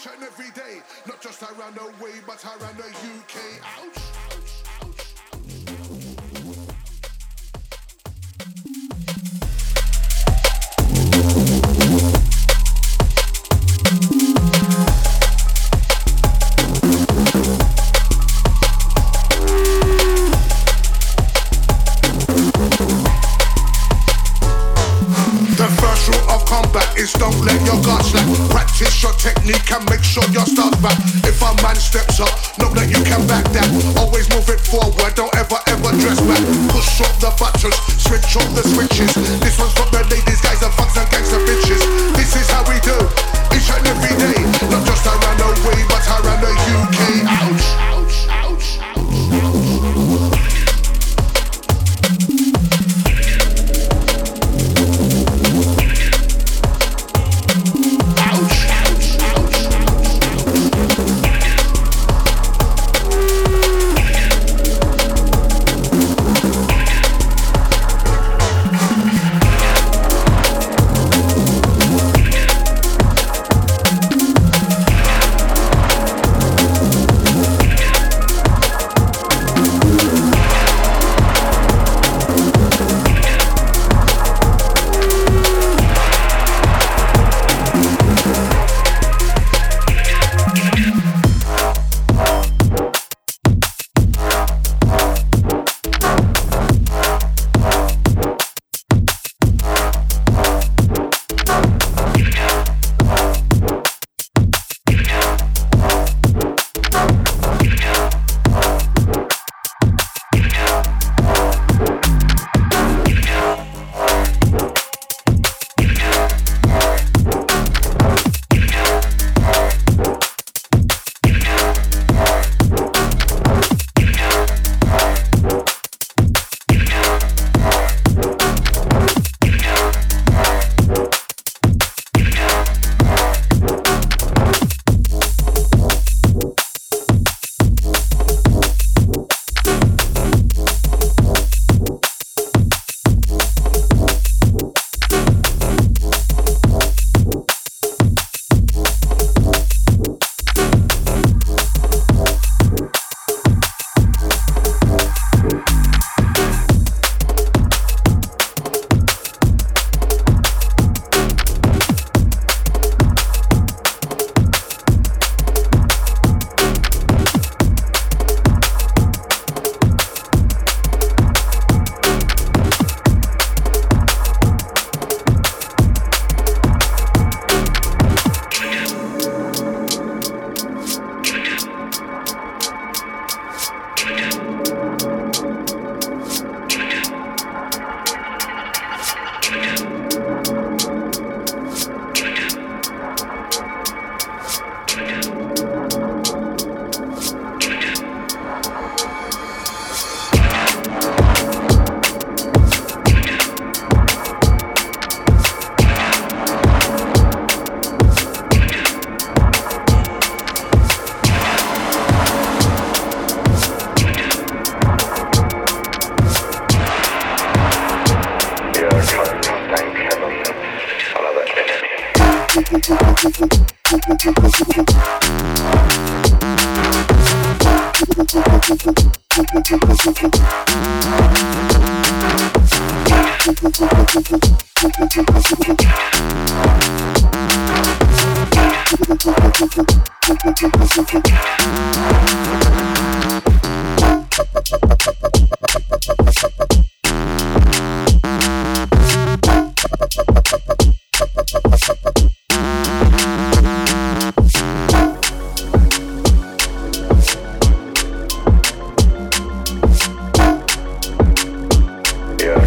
each and every day, not just around the way, but around the UK. Ouch!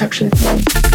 Show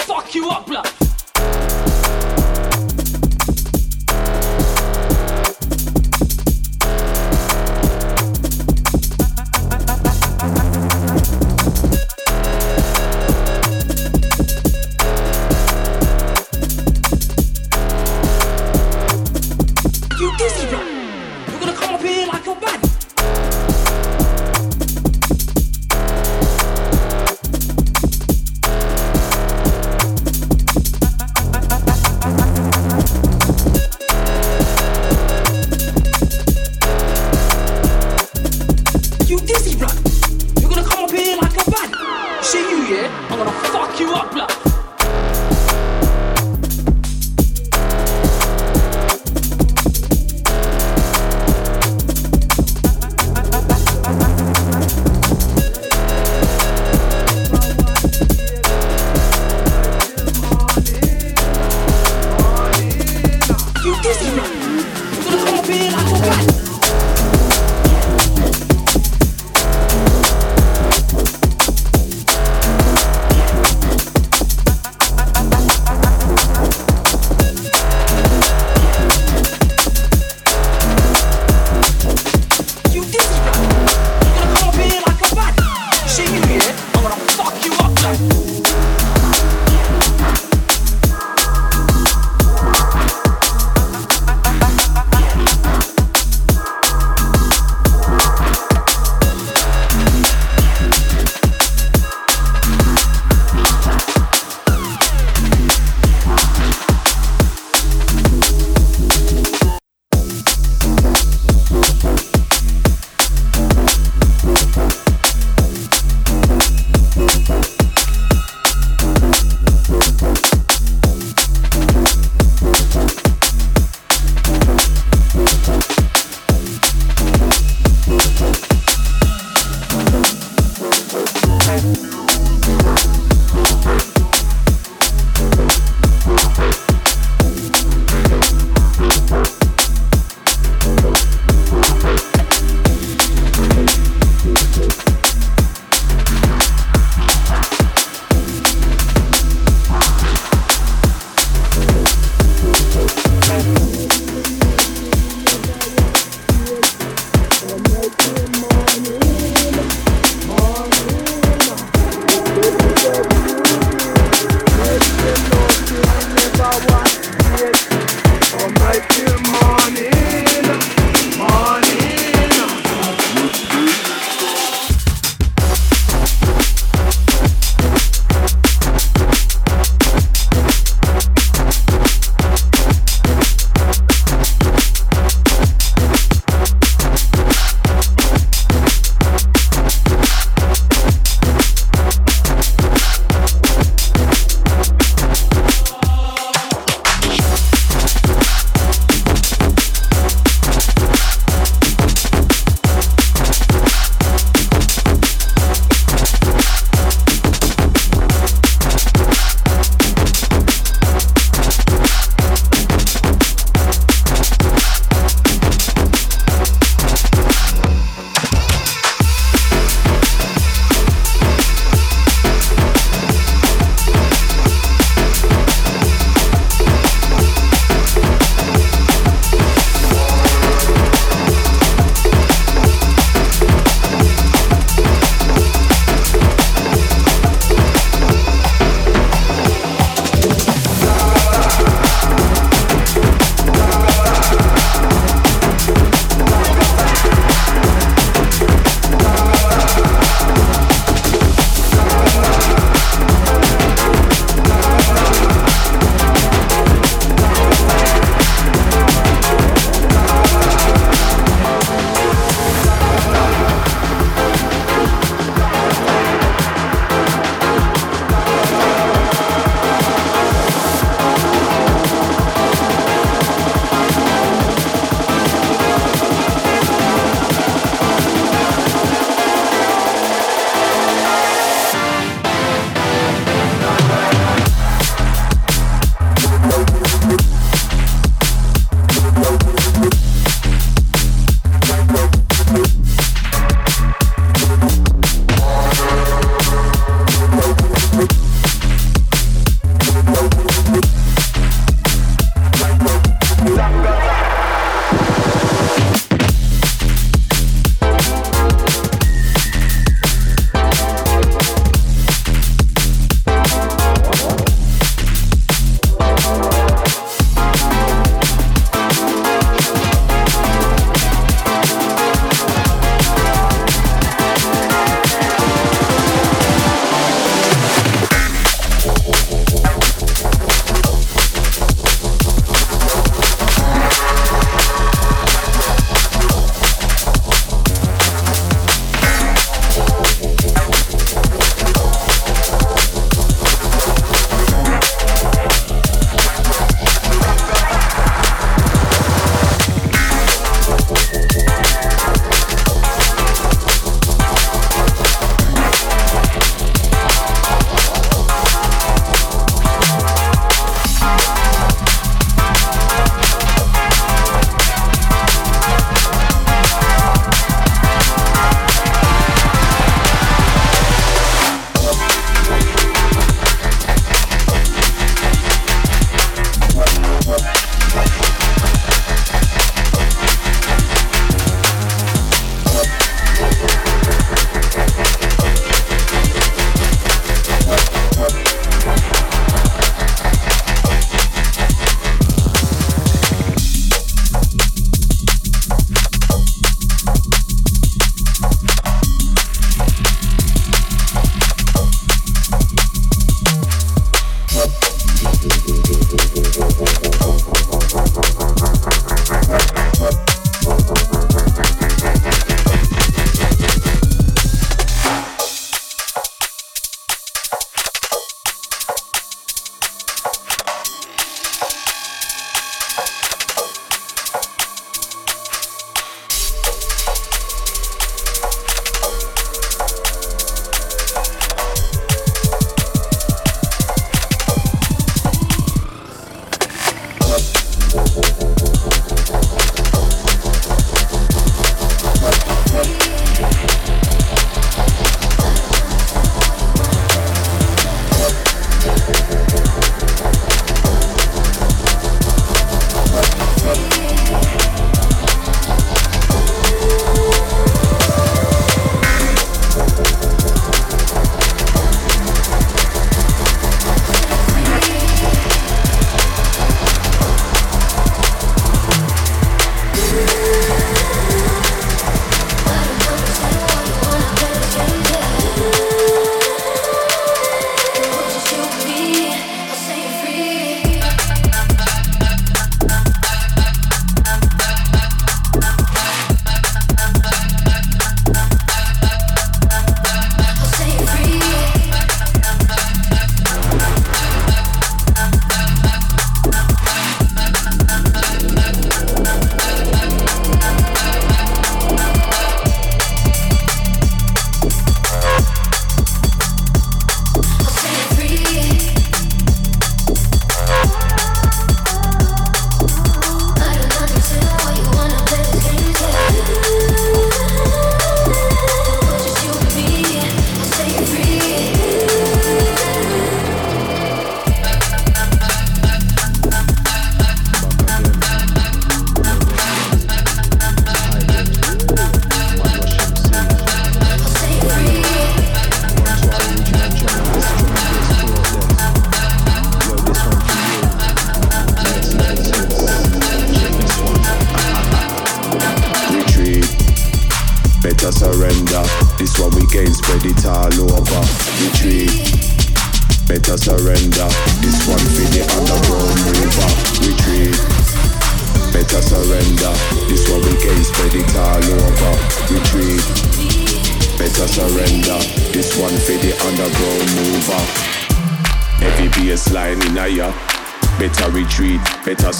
fuck you up, blood.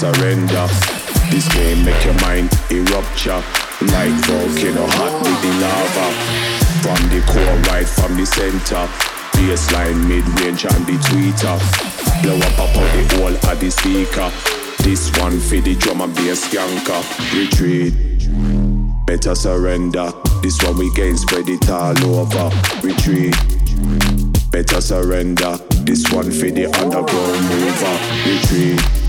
Surrender. This game make your mind erupture like volcano hot with the lava. From the core, right from the center. Bassline, mid-range and the tweeter. Blow up up out the whole of the speaker. This one for the drum and bass skanker. Retreat, better surrender. This one we gain, spread it all over. Retreat, better surrender. This one for the underground mover. Retreat,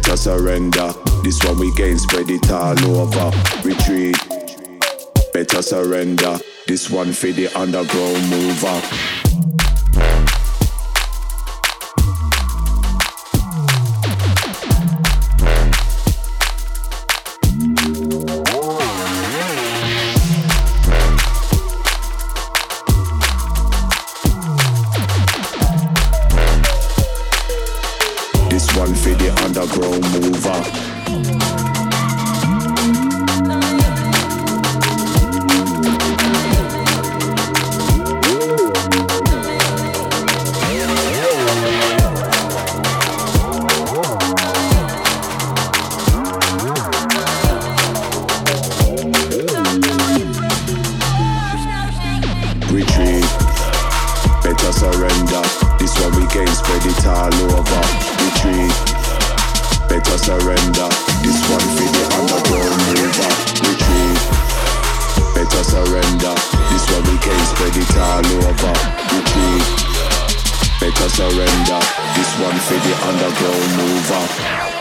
better surrender. This one we gain, spread it all over. Retreat, better surrender. This one for the underground mover. plunder. This one we gain, spread it all over. Retreat, better surrender. This one for the underground river. Retreat, better surrender. This one we gain, spread it all over. Retreat, better surrender. This one for the underground mover.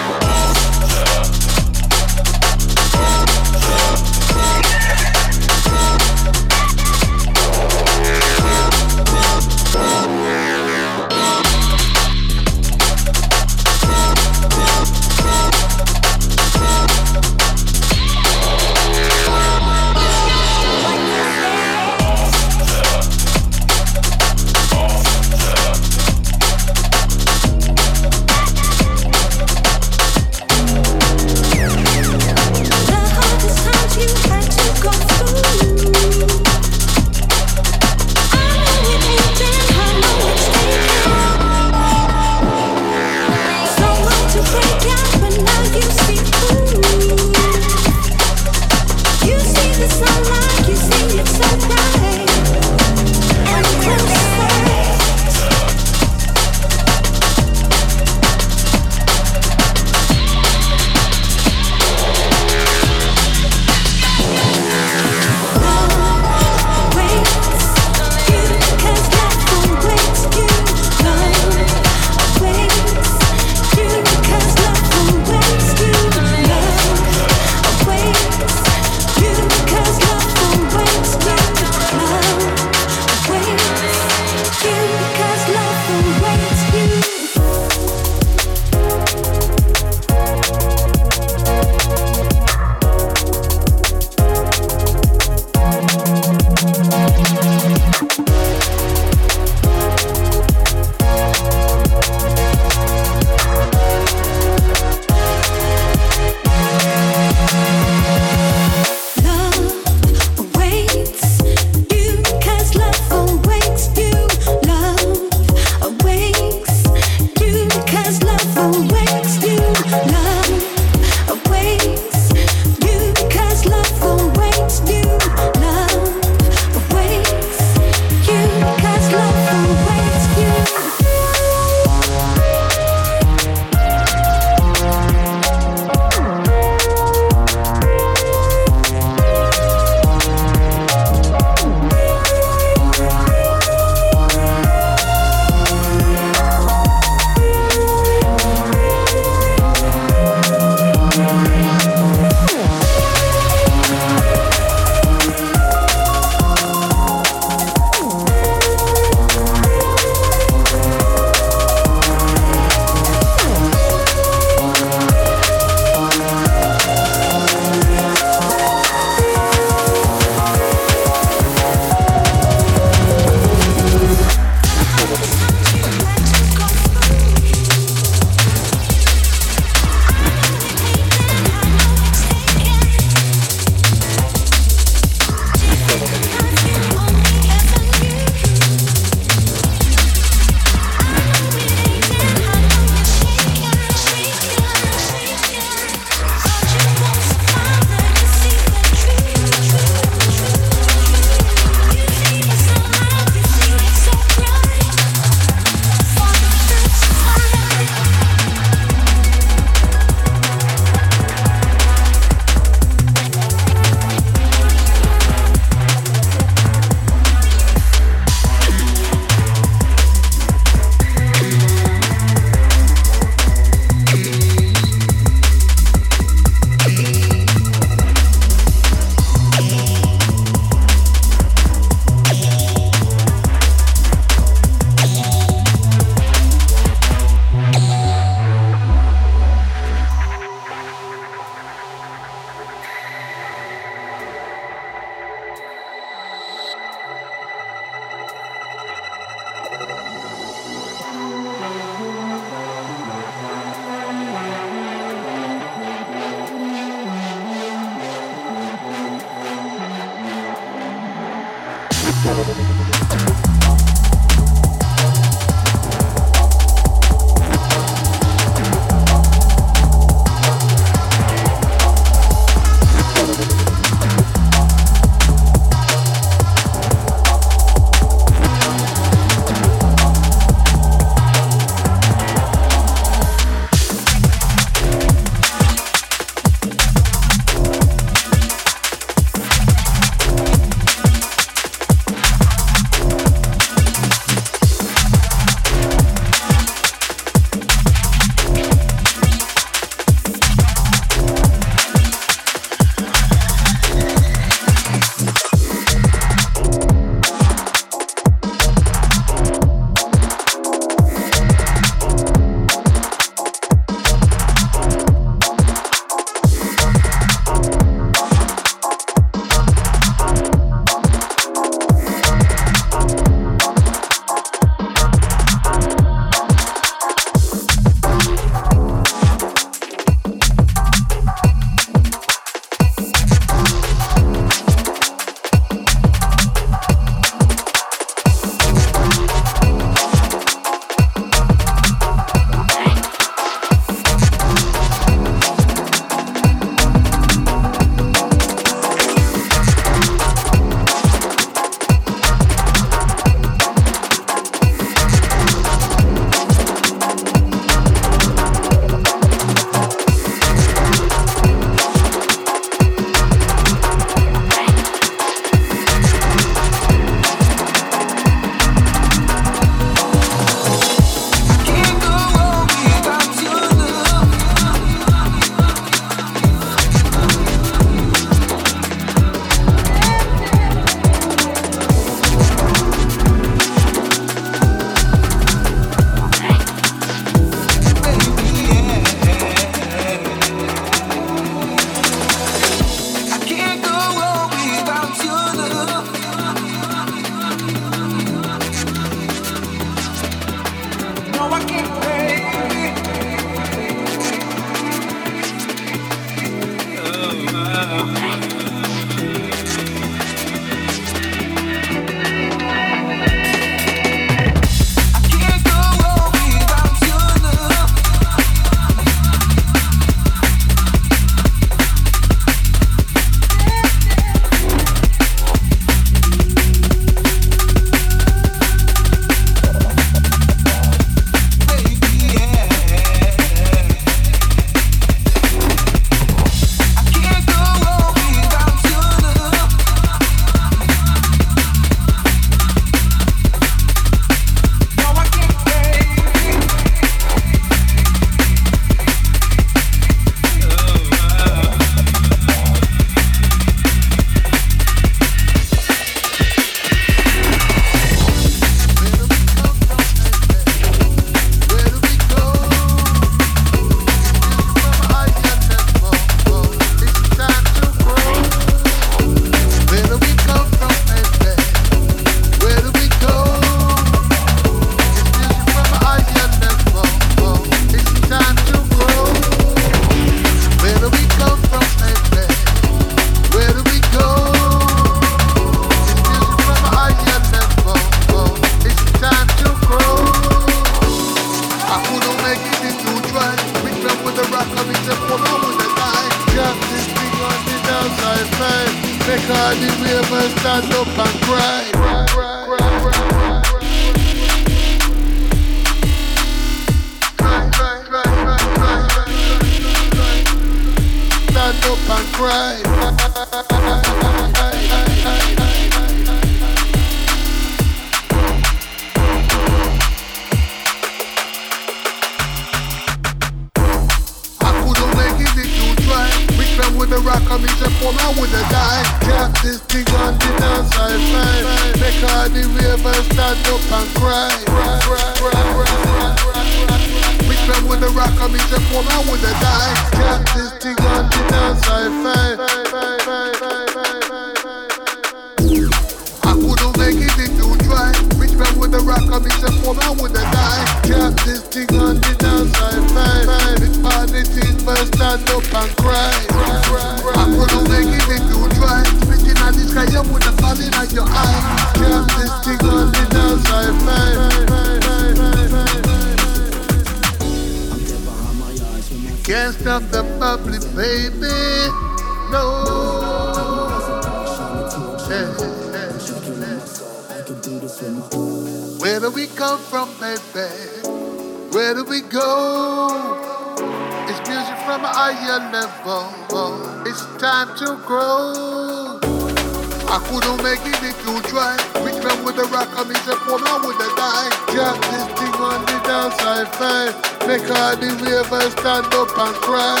With the me, say, poor man with the die. Drop this thing on the downside five. Make all the ravers stand up and cry.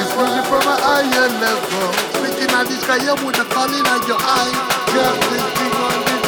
It's music from a higher level. Speaking of the sky, you would have fallen on your eye. Drop this thing on the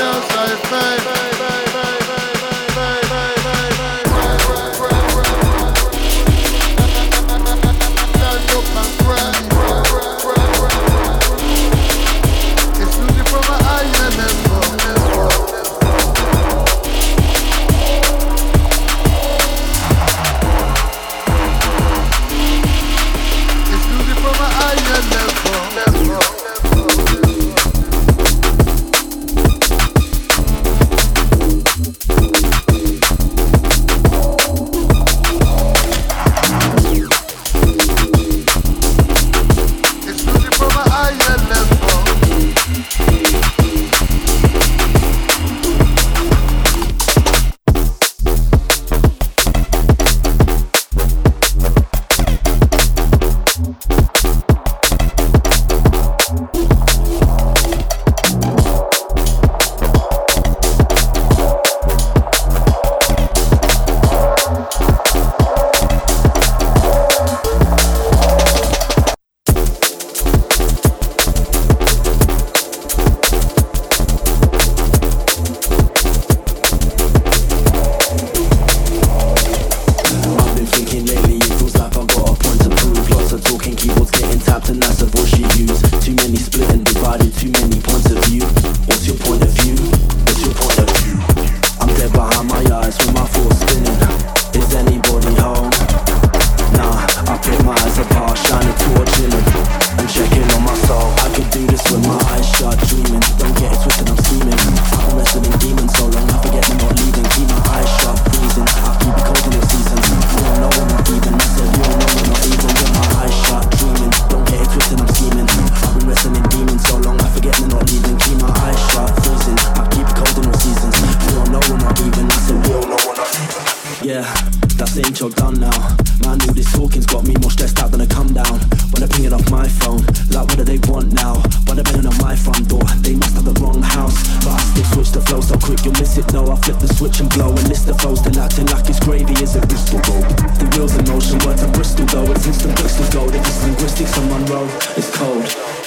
been done now. Man, all this talking's got me more stressed out than a come down. When I ping it off my phone, like what do they want now? When they're banging on my front door, they must have the wrong house. But I still switch the flow so quick you'll miss it. No, I flip the switch and blow and list the foes. Then acting like it's gravy is a Bristol rope. The wheels in motion, words are Bristol though. It's instant Bristol gold. If it's linguistics on Monroe, it's cold.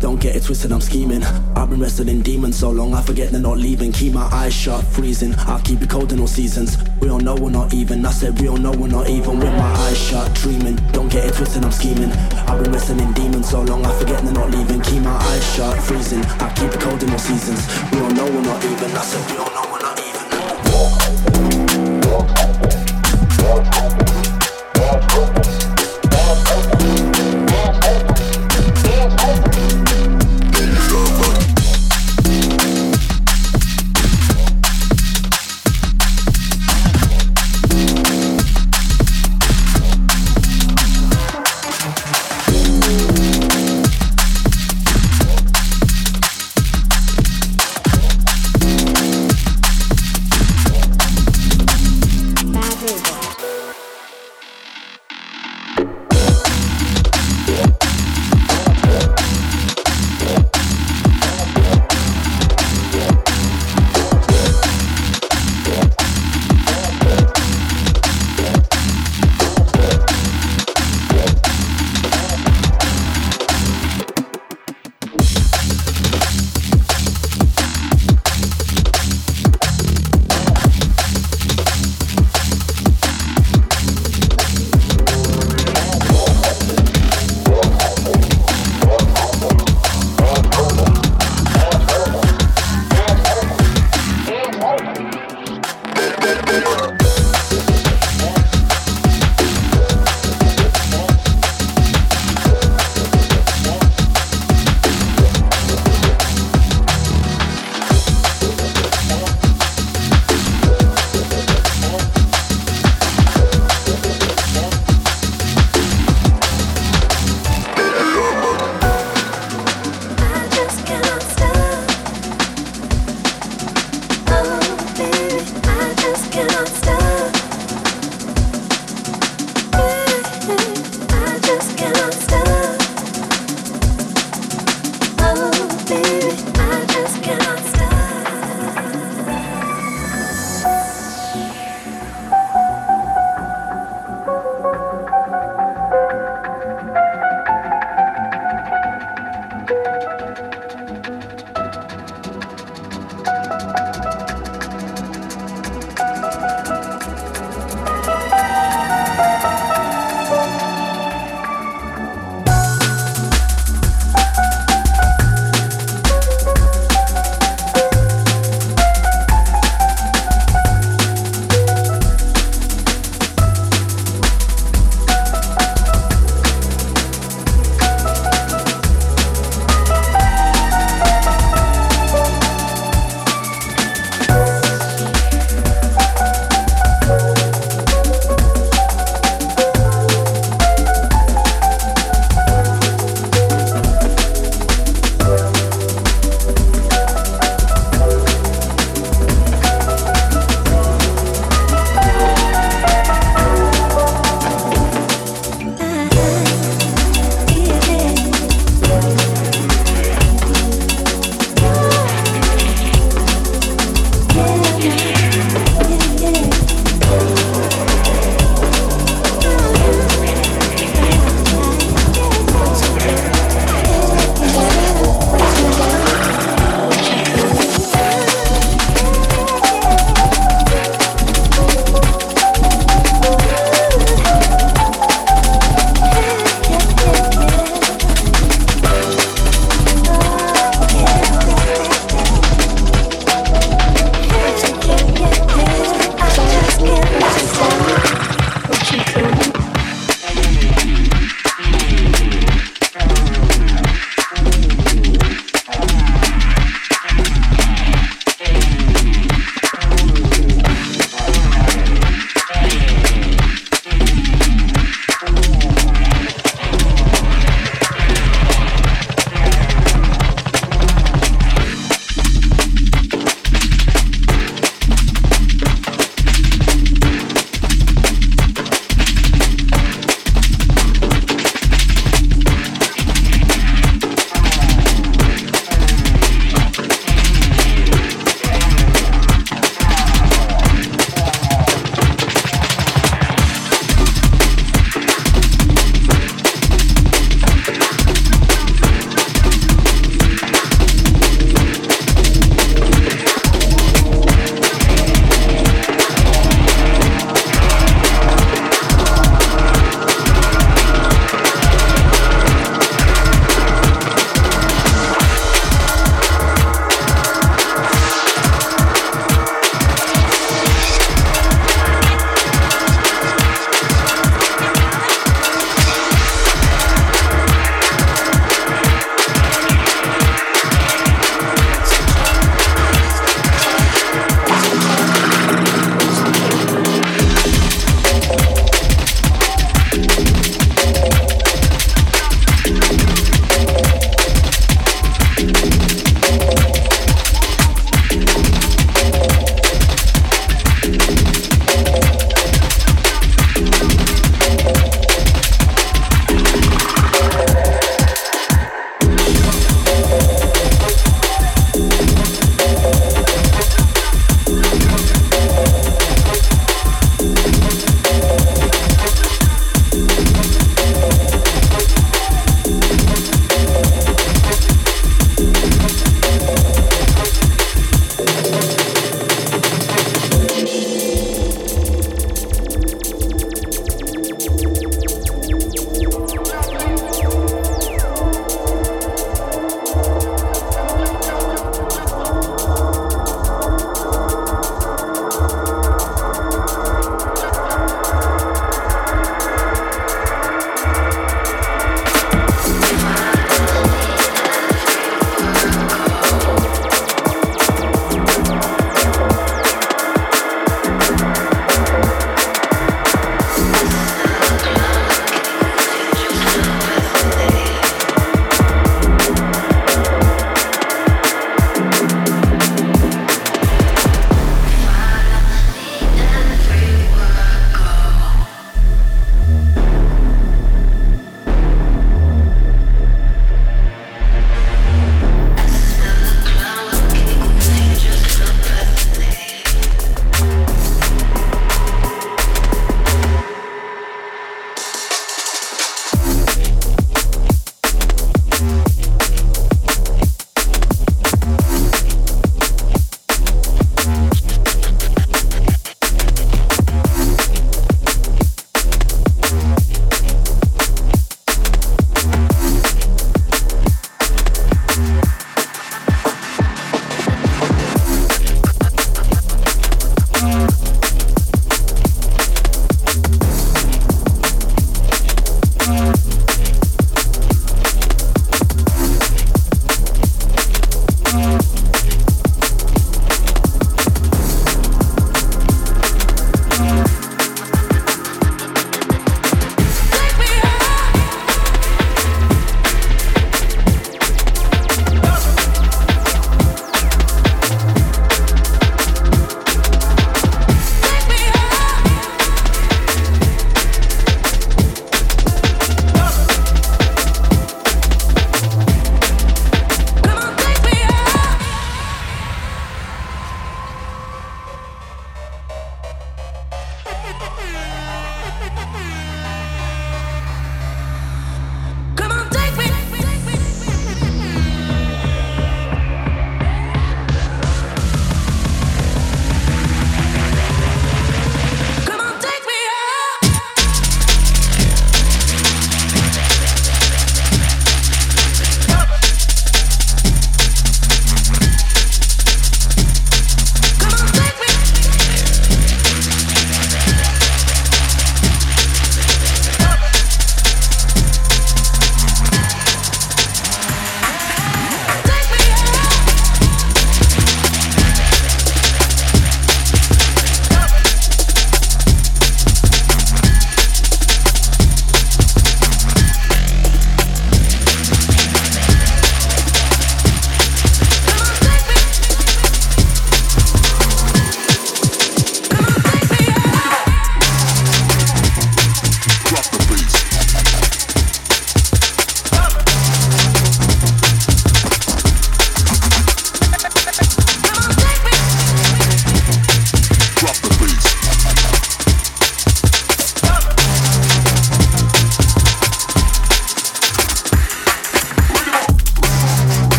Downside it twisted, I'm scheming. I've been wrestling demons so long, I forget they're not leaving. Keep my eyes shut, freezing. I'll keep it cold in all seasons. We all know we're not even. I said we all know we're not even. With my eyes shut, dreaming. Don't get it twisted, I'm scheming. I've been wrestling demons so long, I forget they're not leaving. Keep my eyes shut, freezing. I'll keep it cold in all seasons. We all know we're not even. I said we all know we're not even.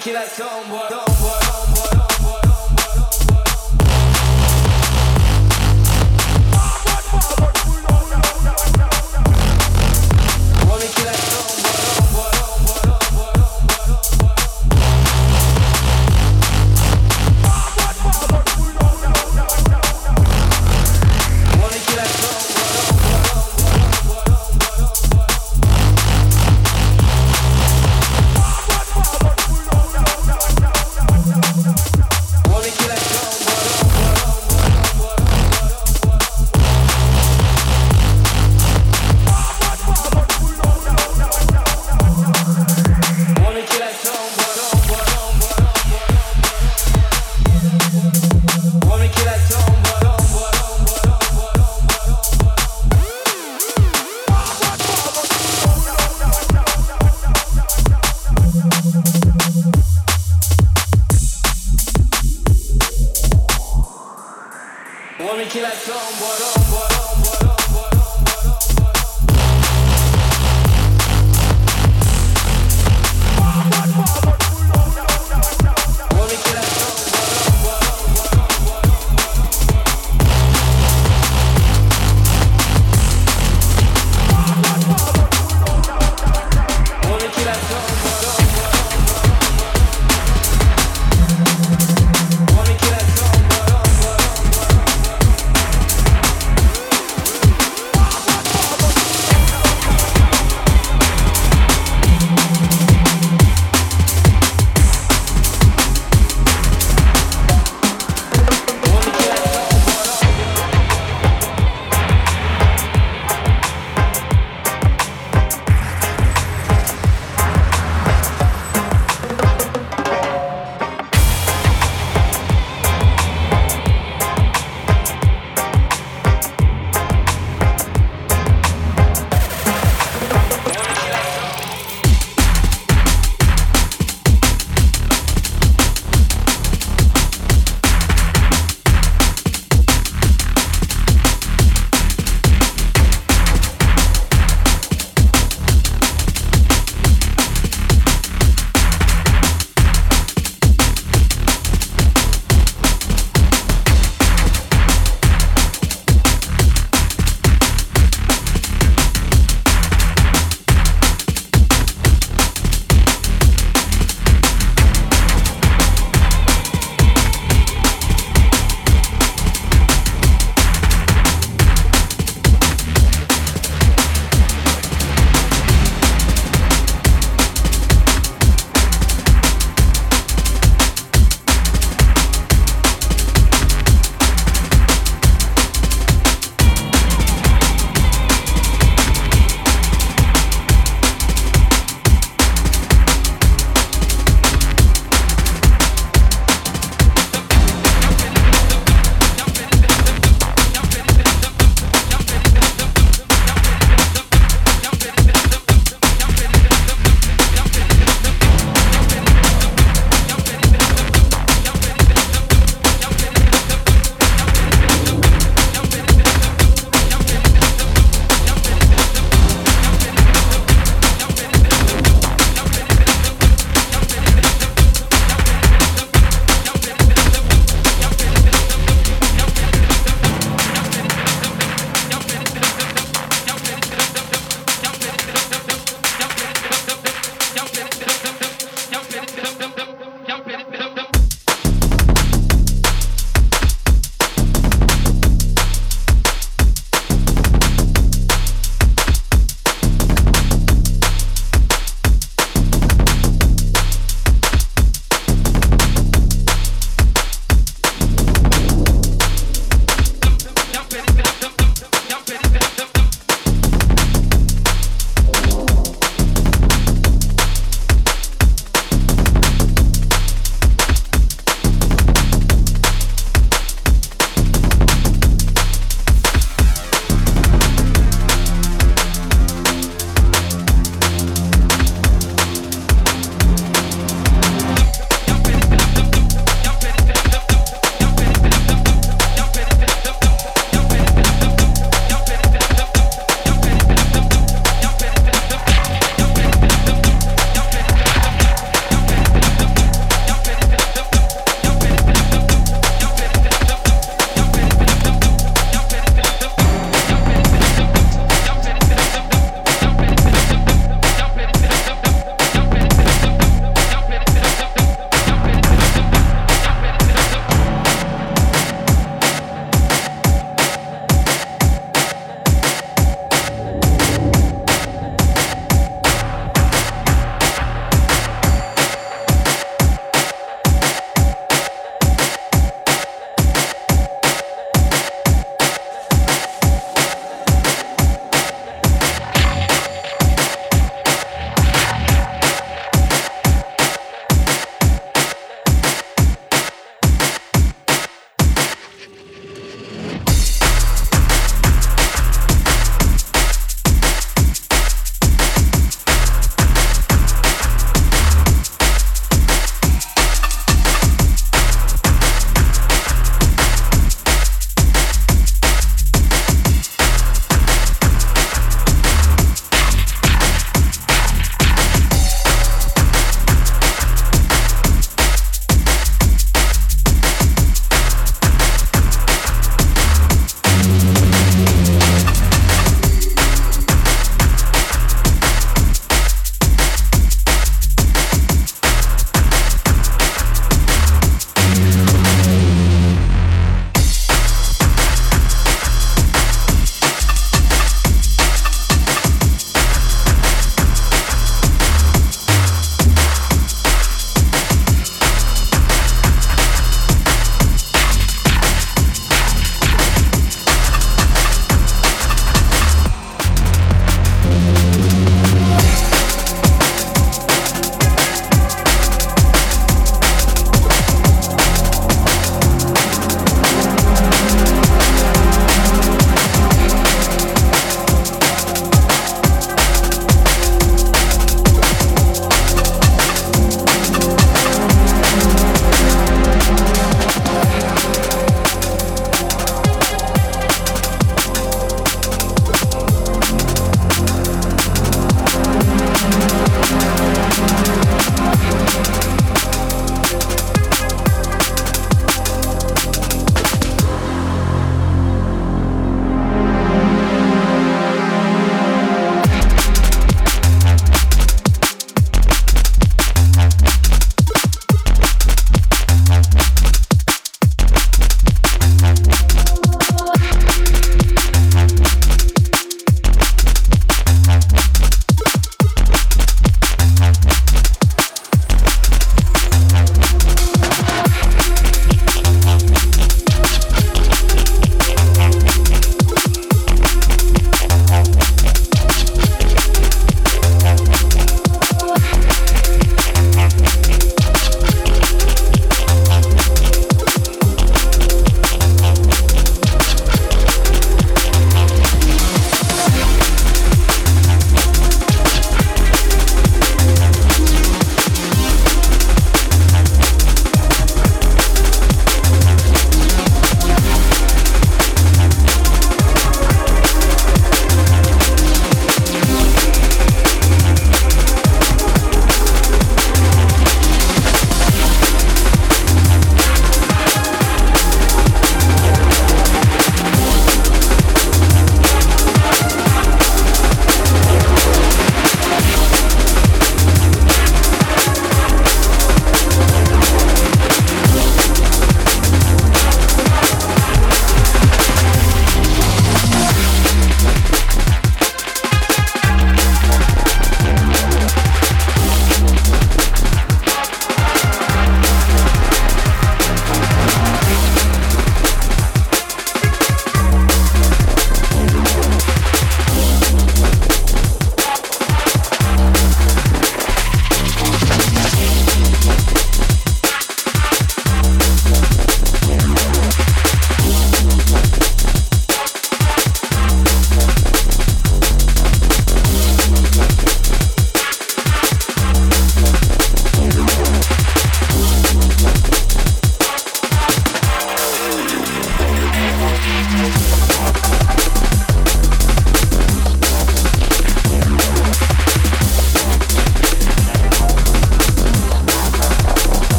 make it like don't work, don't work.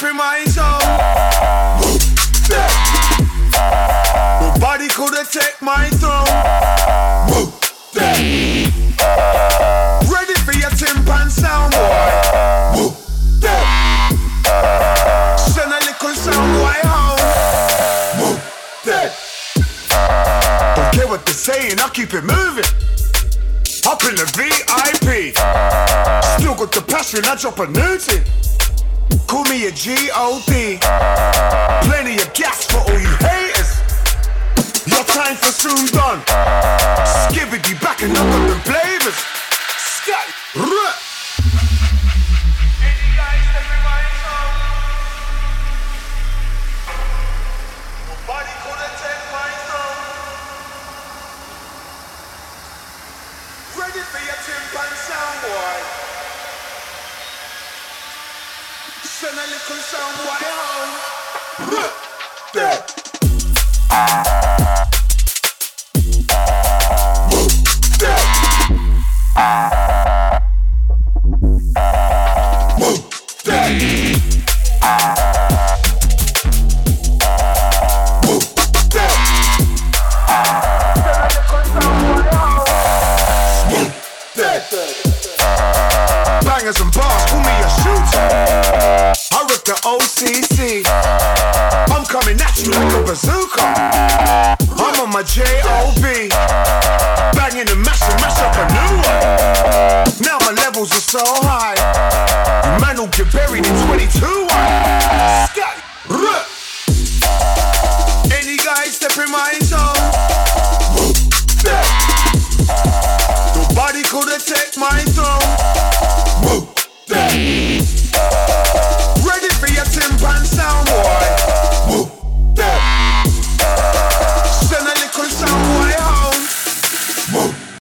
Step my zone. Nobody could have take my throne. Ready for your timpan sound, boy. Send a sound. Don't care what they're saying, I keep it moving. Up in the VIP. Still got the passion, I drop a new thing. Call me a G-O-D. Plenty of gas for all you haters. Your time for soon done. Skibbity back and up on the flavors. Sky. Send a little The OCC. I'm coming at you like a bazooka. I'm on my J-O-B. Banging and mashing, mash up a new one. Now my levels are so high. Man will get buried in 22-1. Scat. Ruh. Any guy step in my zone. Nobody could take my throne. Be a timpan sound, boy.